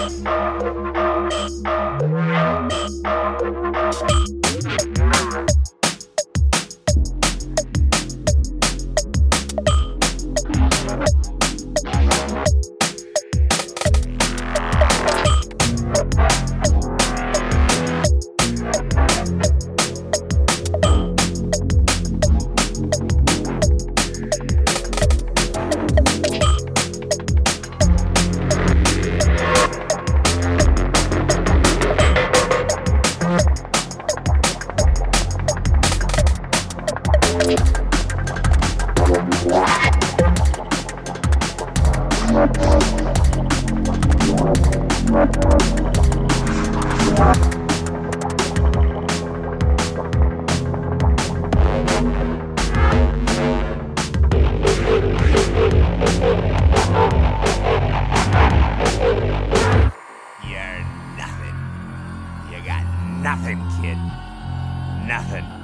Oh. Nothing, kid. Nothing.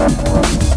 Thank.